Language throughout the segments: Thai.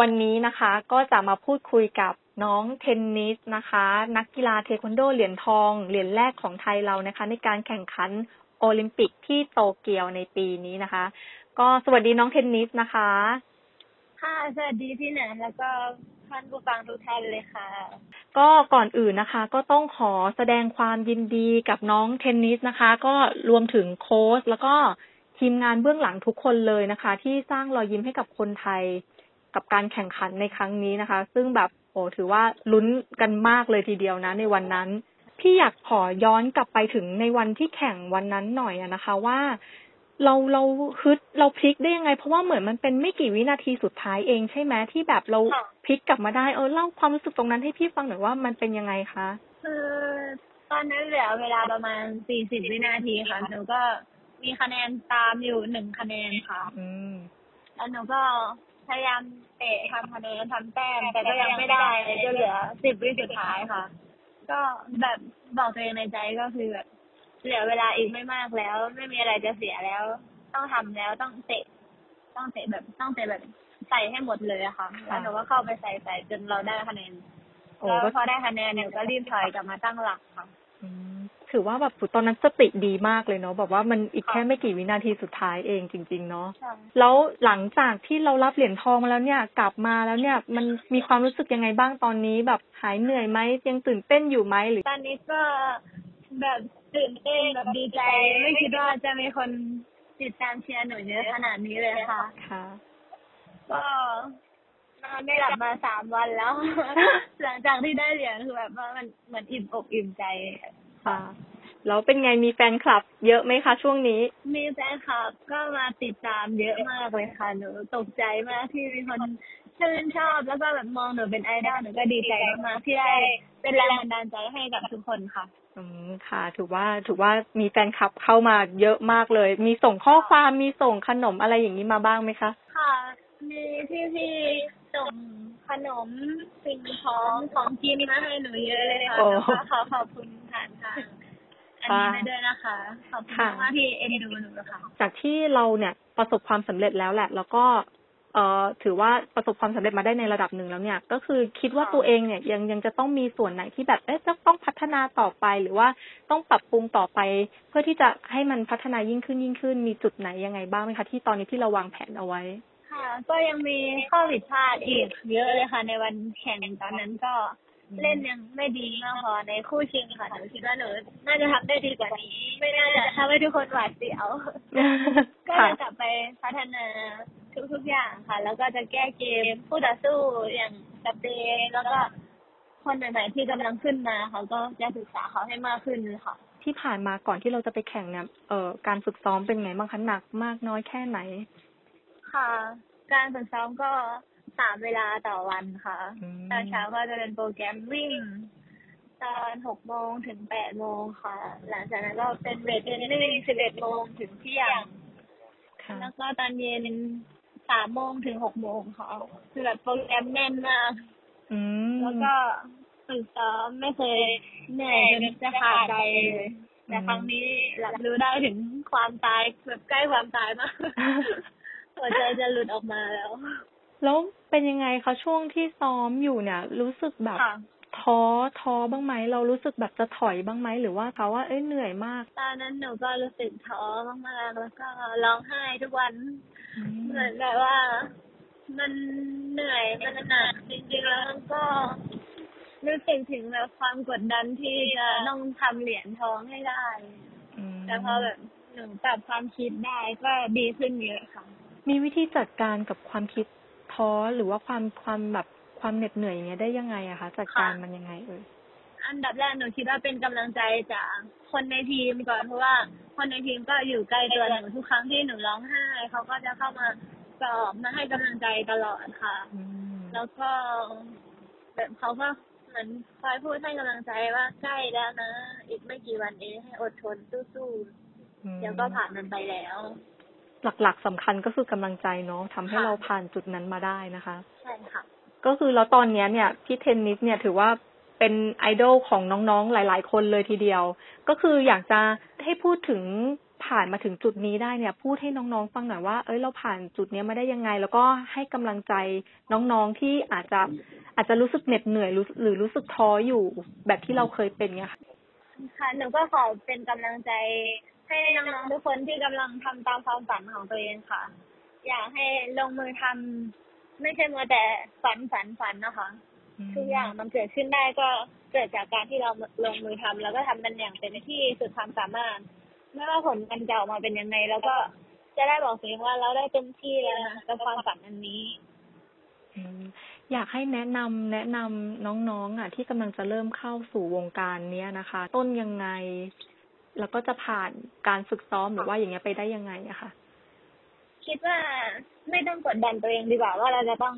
วันนี้นะคะก็จะมาพูดคุยกับน้องเทนนิสนะคะ นักกีฬาเทควันโดเหรียญทอง เหรียญแรกของไทยเรานะคะ ในการแข่งขันโอลิมปิกที่โตเกียวในปีนี้นะคะ ก็สวัสดีน้องเทนนิสนะคะ ค่ะสวัสดีพี่แหนนแล้วก็ท่านผู้ฟังทุกท่านเลยค่ะ ก็ก่อนอื่นนะคะ ก็ต้องขอแสดงความยินดีกับน้องเทนนิสนะคะ ก็รวมถึงโค้ชแล้วก็ทีมงานเบื้องหลังทุกคนเลยนะคะ ที่สร้างรอยยิ้มให้กับคนไทย กับการแข่งขันในครั้งนี้นะคะ ซึ่งแบบโอ้ถือว่าลุ้นกันมากเลยทีเดียวนะ ในวันนั้น พี่อยากขอย้อนกลับไปถึงในวันที่แข่งวันนั้นหน่อยอะนะคะว่าเราเราฮึดเราพลิกได้ยังไง เพราะว่าเหมือนมันเป็นไม่กี่วินาทีสุดท้ายเองใช่ไหมที่แบบเราค่ะพลิกกลับมาได้เออเล่าความรู้สึกตรงนั้นให้พี่ฟังหน่อยว่ามันเป็นยังไงคะคือตอนนั้นเหลือเวลาประมาณ40วินาทีค่ะหนูก็มีคะแนนตามอยู่หนึ่งคะแนนค่ะอืมแล้วหนูก็ พยายามเตะทำคะแนนทำแต้มแต่ก็ยังไม่ได้จนเหลือ10วิสุดท้ายค่ะ ก็แบบบอกตัวเองในใจก็คือแบบเหลือเวลาอีกไม่มากแล้ว ไม่มีอะไรจะเสียแล้ว ต้องทำแล้วต้องเตะ ต้องเตะแบบต้องเตะแบบใส่ให้หมดเลยอะค่ะแล้วหนูก็เข้าไปใส่ใส่จนเราได้คะแนนโอ้แล้วก็พอได้คะแนนเนี่ยก็รีบถอยกลับมาตั้งหลักค่ะอืม ถือว่าแบบตอนนั้นสติดีมากเลยเนาะแบบว่ามันอีกค่ะแค่ไม่กี่วินาทีสุดท้ายเองจริง ๆ เนาะใช่แล้วหลังจากที่เรารับเหรียญทองมาแล้วเนี่ย กลับมาแล้วเนี่ย มันมีความรู้สึกยังไงบ้างตอนนี้แบบหายเหนื่อยไหมยังตื่นเต้นอยู่ไหมหรือตอนนี้ก็แบบตื่นเต้นแบบดีใจ ไม่คิดว่าจะมีคนติดตามเชียร์หนูเยอะขนาดนี้เลยค่ะค่ะก็นอนไม่หลับมาสามวันแล้ว หลังจากที่ได้เหรียญคือแบบว่ามันเหมือนอิ่มอกอิ่มใจ ค่ะแล้วเป็นไงมีแฟนคลับ เยอะไหมคะช่วงนี้ มีแฟนคลับก็มาติดตามเยอะมากเลยค่ะหนูตกใจมากที่มีคนชื่นชอบแล้วก็แบบมองหนูเป็นไอดอลหนูก็ดีใจมากๆที่ได้เป็นแรงบันดาลใจให้กับทุกคนค่ะอืมค่ะ ถือว่าถือว่ามีแฟนคลับเข้ามาเยอะมากเลย มีส่งข้อความมีส่งขนมอะไรอย่างนี้มาบ้างไหมคะ ค่ะ มีพี่ๆ ส่งขนมสิ่งของของกินมาให้หนูเยอะเลยค่ะโอ้ แล้วก็ขอขอบคุณผ่านทางอันนี้ไปด้วยนะคะ ขอบคุณค่ะมากที่เอ็นดูหนูค่ะจากที่เราเนี่ยประสบความสำเร็จแล้วแหละ แล้วก็เอ่อถือว่าประสบความสำเร็จมาได้ในระดับหนึ่งแล้วเนี่ย ก็คือคิดว่าค่ะตัวเองเนี่ยยังยังจะต้องมีส่วนไหนที่แบบเอ๊ะจะต้องพัฒนาต่อไปหรือว่าต้องปรับปรุงต่อไป เพื่อที่จะให้มันพัฒนายิ่งขึ้นยิ่งขึ้นมีจุดไหนยังไงบ้างไหมคะที่ตอนนี้ที่เราวางแผนเอาไว้ค่ะ ก็ยังมีข้อผิดพลาดอีกเยอะเลยค่ะ ในวันแข่งตอนนั้นก็เล่นยังไม่ดีมากพอในคู่ชิงค่ะหนูคิดว่าหนูน่าจะทำได้ดีกว่านี้ ไม่น่าจะทำให้ทุกคนหวาดเสียวก็จะกลับไปพัฒนาทุกๆอย่างค่ะ แล้วก็จะแก้เกมผู้ต่อสู้อย่างกับเดย์แล้วก็คนใหม่ๆที่กำลังขึ้นมาเขาก็จะศึกษาเขาให้มากขึ้นค่ะ ที่ผ่านมาก่อนที่เราจะไปแข่งเนี่ยเอ่อการฝึกซ้อมเป็นไงบ้างคะหนักมากน้อยแค่ไหน ค่ะ การฝึกซ้อมก็สามเวลาต่อวันค่ะอืมตอนเช้าก็จะเป็นโปรแกรมวิ่ง ตอนหกโมงถึงแปดโมงค่ะ หลังจากนั้นก็เป็นเวทเทรนนิ่งสิบเอ็ดโมงถึงเที่ยงค่ะแล้วก็ตอนเย็นสามโมงถึงหกโมงค่ะคือแบบโปรแกรมแน่นมากอืมแล้วก็ฝึกซ้อมไม่เคยเหนื่อยจนจะขาดใจเลยแต่ครั้งนี้รับรู้ได้ถึงความตายแบบใกล้ความตายมาก หัวใจจะหลุดออกมาแล้ว แล้วเป็นยังไงคะช่วงที่ซ้อมอยู่เนี่ย รู้สึกแบบค่ะท้อท้อบ้างไหมเรารู้สึกแบบจะถอยบ้างไหมหรือว่าเขาว่าเอ้ยเหนื่อยมาก ตอนนั้นหนูก็รู้สึกท้อมากๆแล้วก็ร้องไห้ทุกวันเหมือนแบบว่า มันเหนื่อยมันหนักจริงๆแล้วก็รู้สึกถึงแบบความกดดันที่จะต้องทำเหรียญทองให้ได้อืมแต่พอแบบหนูปรับความคิดได้ก็ดีขึ้นเยอะค่ะ มีวิธีจัดการกับความคิดท้อหรือว่าความความแบบความเหน็ดเหนื่อยอย่างเงี้ยได้ยังไงอะคะจัดการค่ะมันยังไงเอ่ยอันดับแรกหนูคิดว่าเป็นกำลังใจจากคนในทีมก่อนเพราะว่าคนในทีมก็อยู่ใกล้ตัวหนูทุกครั้งที่หนูร้องไห้เขาก็จะเข้ามาปลอบมาให้กำลังใจตลอดค่ะอืมแล้วก็แบบเขาก็เหมือนคอยพูดให้กำลังใจว่าใกล้แล้วนะอีกไม่กี่วันเองให้อดทนสู้อืมๆเดี๋ยวก็ผ่านมันไปแล้ว หลัก ๆสำคัญก็คือกำลังใจเนาะทำให้ค่ะเราผ่านจุดนั้นมาได้นะคะ ใช่ค่ะ ก็คือแล้วตอนเนี้ยเนี่ยพี่เทนนิสเนี่ยถือว่าเป็นไอดอลของน้องๆหลาย ๆ คนเลยทีเดียว ก็คืออยากจะให้พูดถึงภผ่านมาถึงจุดนี้ได้เนี่ย พูดให้น้องๆฟังหน่อยว่า เอ้ยเราผ่านจุดเนี้ยมาได้ยังไง แล้วก็ให้กำลังใจน้องๆที่อาจจะอาจจะรู้สึกเหน็ดเหนื่อยรู้หรือรู้สึกท้ออยู่แบบที่เราเคยเป็นเนี่ยค่ะค่ะหนูก็ขอเป็นกำลังใจ ให้น้องๆทุกคนที่กำลังทำตามความฝันของตัวเองค่ะ อยากให้ลงมือทำไม่ใช่มัวแต่ฝันฝันฝันนะคะทุกอย่างมันเกิดขึ้นได้ก็เกิดจากการที่เราลงมือทำแล้วก็ทำมันอย่างเต็มที่สุดความสามารถ ไม่ว่าผลมันจะออกมาเป็นยังไงแล้วก็จะได้บอกตัวเองว่าเราได้เต็มที่แล้วนะกับความฝันอันนี้อืมอยากให้แนะนำแนะนำน้องๆอะ ที่กำลังจะเริ่มเข้าสู่วงการเนี้ยนะคะ ต้นยังไง แล้วก็จะผ่านการฝึกซ้อมหรือว่าอย่างเงี้ยไปได้ยังไงอะค่ะคิดว่าไม่ต้องกดดันตัวเองดีกว่าว่าเราจะต้อง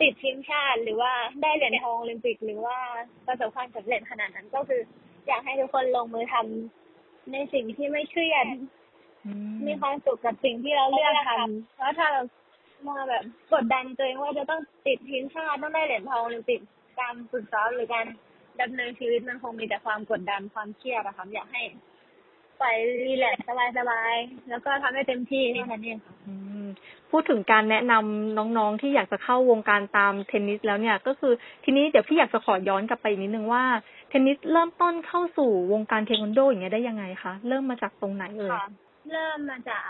ติดทีมชาติหรือว่าได้เหรียญทองโอลิมปิก หรือว่าประสบความสำเร็จขนาดนั้นก็คืออยากให้ทุกคนลงมือทำในสิ่งที่ไม่เครียดอืมมีความสุขกับสิ่งที่เราเลือกทำเพราะถ้าเรามาแบบกดดันตัวเองว่าจะต้องติดทีมชาติต้องได้เหรียญทองโอลิมปิกการฝึกซ้อมหรือการดำเนินชีวิตมันคงมีแต่ความกดดันความเครียดอะค่ะอยากให้ ปล่อยรีแลกซ์สบายๆแล้วก็ทำให้เต็มที่แค่นั้นเองค่ะอืมพูดถึงการแนะนำน้องๆที่อยากจะเข้าวงการตามเทนนิสแล้วเนี่ย ก็คือทีนี้เดี๋ยวพี่อยากจะขอย้อนกลับไปนิดนึงว่าเทนนิสเริ่มต้นเข้าสู่วงการเทควันโดอย่างเงี้ยได้ยังไงคะเริ่มมาจากตรงไหนเอ่ยค่ะเริ่มมาจาก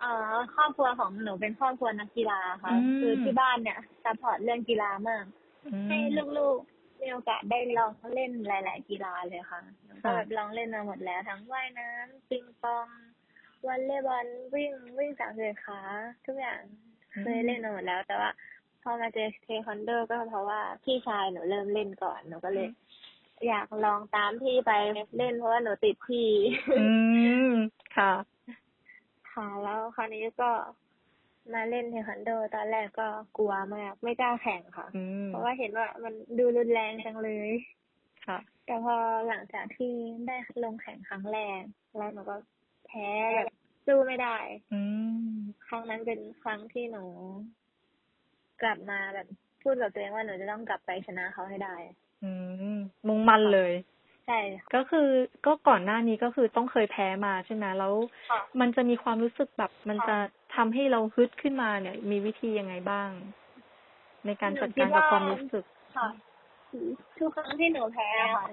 เอ่อครอบครัวของหนูเป็นครอบครัวนักกีฬาค่ะอืมคือที่บ้านเนี่ย support เรื่องกีฬามากอืมให้ลูกๆมีโอกาสได้ลองเล่นหลาย ๆ กีฬาเลยค่ะหนู ก็ค่ะแบบลองเล่นมาหมดแล้ว ทั้งว่ายน้ำปิงปองวอลเลย์บอลวิ่งวิ่งสามเสือขาทุกอย่างเคยเล่นมาหมดแล้ว แต่ว่า พอมาเจอเทควันโดก็เพราะว่าพี่ชายหนูเริ่มเล่นก่อนหนูก็เลย อยากลองตามพี่ไปเล่นเพราะว่าหนูติดพี่ อืมค่ะ ค่ะแล้วคราวนี้ก็มาเล่นเทควันโดตอนแรกก็กลัวมาก ไม่กล้าแข่งค่ะอืมเพราะว่าเห็นว่ามันดูรุนแรงจังเลย ค่ะ แต่พอหลังจากที่ได้ลงแข่งครั้งแรกแล้วหนูก็แพ้แบบสู้ไม่ได้ อืมครั้งนั้นเป็นครั้งที่หนู กลับมาแบบพูดกับตัวเองว่าหนูจะต้องกลับไปชนะเขาให้ได้ อืมมุ่งมั่นเลยใช่ค่ะก็คือก็ก่อนหน้านี้ก็คือต้องเคยแพ้มาใช่ไหมแล้วค่ะมันจะมีความรู้สึกแบบมันค่ะจะทำให้เราฮึดขึ้นมาเนี่ย มีวิธียังไงบ้าง ในการหนูจัดคิกาดรกับว่าความรู้สึกค่ะ ทุกครั้งที่หนูแพ้ค่ะ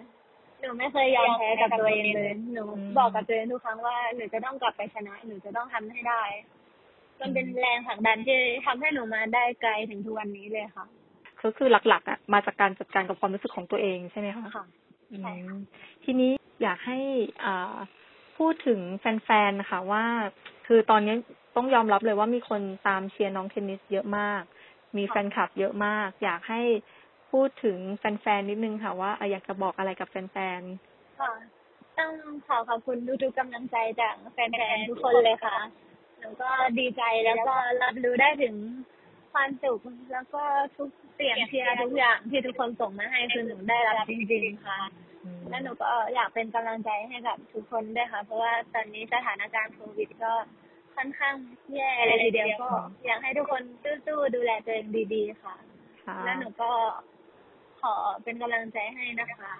หนูไม่เคยยอมแพ้กับตัวเองเลย หนูอืมบอกกับตัวเองทุกครั้งว่าหนูจะต้องกลับไปชนะ หนูจะต้องทำให้ได้ มันเป็นแรงผลักดันที่ทำให้หนูมาได้ไกลถึงทุกวันนี้เลยค่ะก็คือหลักๆอะมาจากการจัดการกับความรู้สึกของตัวเองใช่ไหมคะค่ะอืใช่ค่ะมทีนี้อยากให้อ่าพูดถึงแฟนๆนะคะว่า คือตอนนี้ต้องยอมรับเลยว่ามีคนตามเชียร์น้องเทนนิสเยอะมาก มีแฟนคลับเยอะมาก อยากให้ พูดถึงแฟนๆนิดนึงค่ะว่าเอ่ออยากจะบอกอะไรกับแฟนค่ะต้องขอขอบคุณทุกๆกำลังใจจากแฟนๆทุกคนเลยค่ะหนูก็ดีใจแล้วก็รับรู้ได้ถึงความสุขแล้วก็ทุกเสียงเชียร์ทุกอย่างที่ทุกคนส่งมาให้คือหนูได้รับจริงๆค่ะๆอืมและหนูก็อยากเป็นกำลังใจให้กับทุกคนด้วยค่ะ เพราะว่าตอนนี้สถานการณ์โควิดก็ค่อนข้างแย่เลยทีเดียวก็อยากให้ทุกคนสู้ๆดูแลตัวเองดีๆค่ะค่ะและหนูก็ ขอเป็นกำลังใจให้นะคะ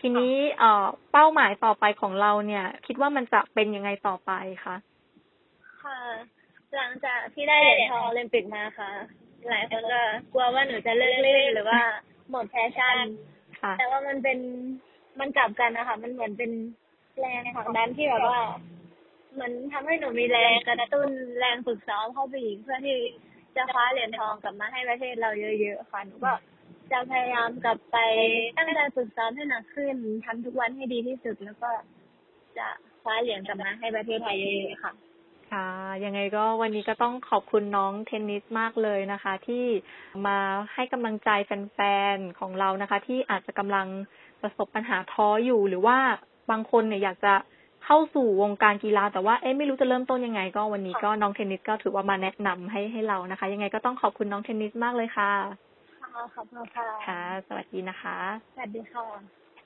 ทีนี้เอ่อเป้าหมายต่อไปของเราเนี่ย คิดว่ามันจะเป็นยังไงต่อไปคะค่ะ หลังจากที่ได้เหรียญทองโอลิมปิกมาค่ะ หลายคนก็กลัวว่าหนูจะเลิกเล่นหรือว่าหมดแพชชั่นค่ะแต่ว่ามันเป็นมันกลับกันนะคะมันเหมือนเป็นแรงผลักดันที่แบบว่าเหมือนทำให้หนูมีแรงกระตุ้นแรงฝึกซ้อมเข้าไปอีกเพื่อที่จะคว้าเหรียญทองกลับมาให้ประเทศเราเยอะๆค่ะหนูก็ จะพยายามกลับไปตั้งใจฝึกซ้อมให้หนักขึ้นทำทุกวันให้ดีที่สุดแล้วก็จะคว้าเหรียญกลับมาให้ประเทศไทยเยอะๆค่ะ ค่ะ ยังไงก็วันนี้ก็ต้องขอบคุณน้องเทนนิสมากเลยนะคะ ที่มาให้กำลังใจแฟนๆของเรานะคะ ที่อาจจะกำลังประสบปัญหาท้ออยู่ หรือว่าบางคนเนี่ยอยากจะเข้าสู่วงการกีฬาแต่ว่าเอ๊ะไม่รู้จะเริ่มต้นยังไง ก็วันนี้ก็น้องเทนนิสก็ถือว่ามาแนะนำให้ให้เรานะคะ ยังไงก็ต้องขอบคุณน้องเทนนิสมากเลยค่ะ ค่ะขอบคุณค่ะ ค่ะ สวัสดีนะคะ สวัสดีค่ะ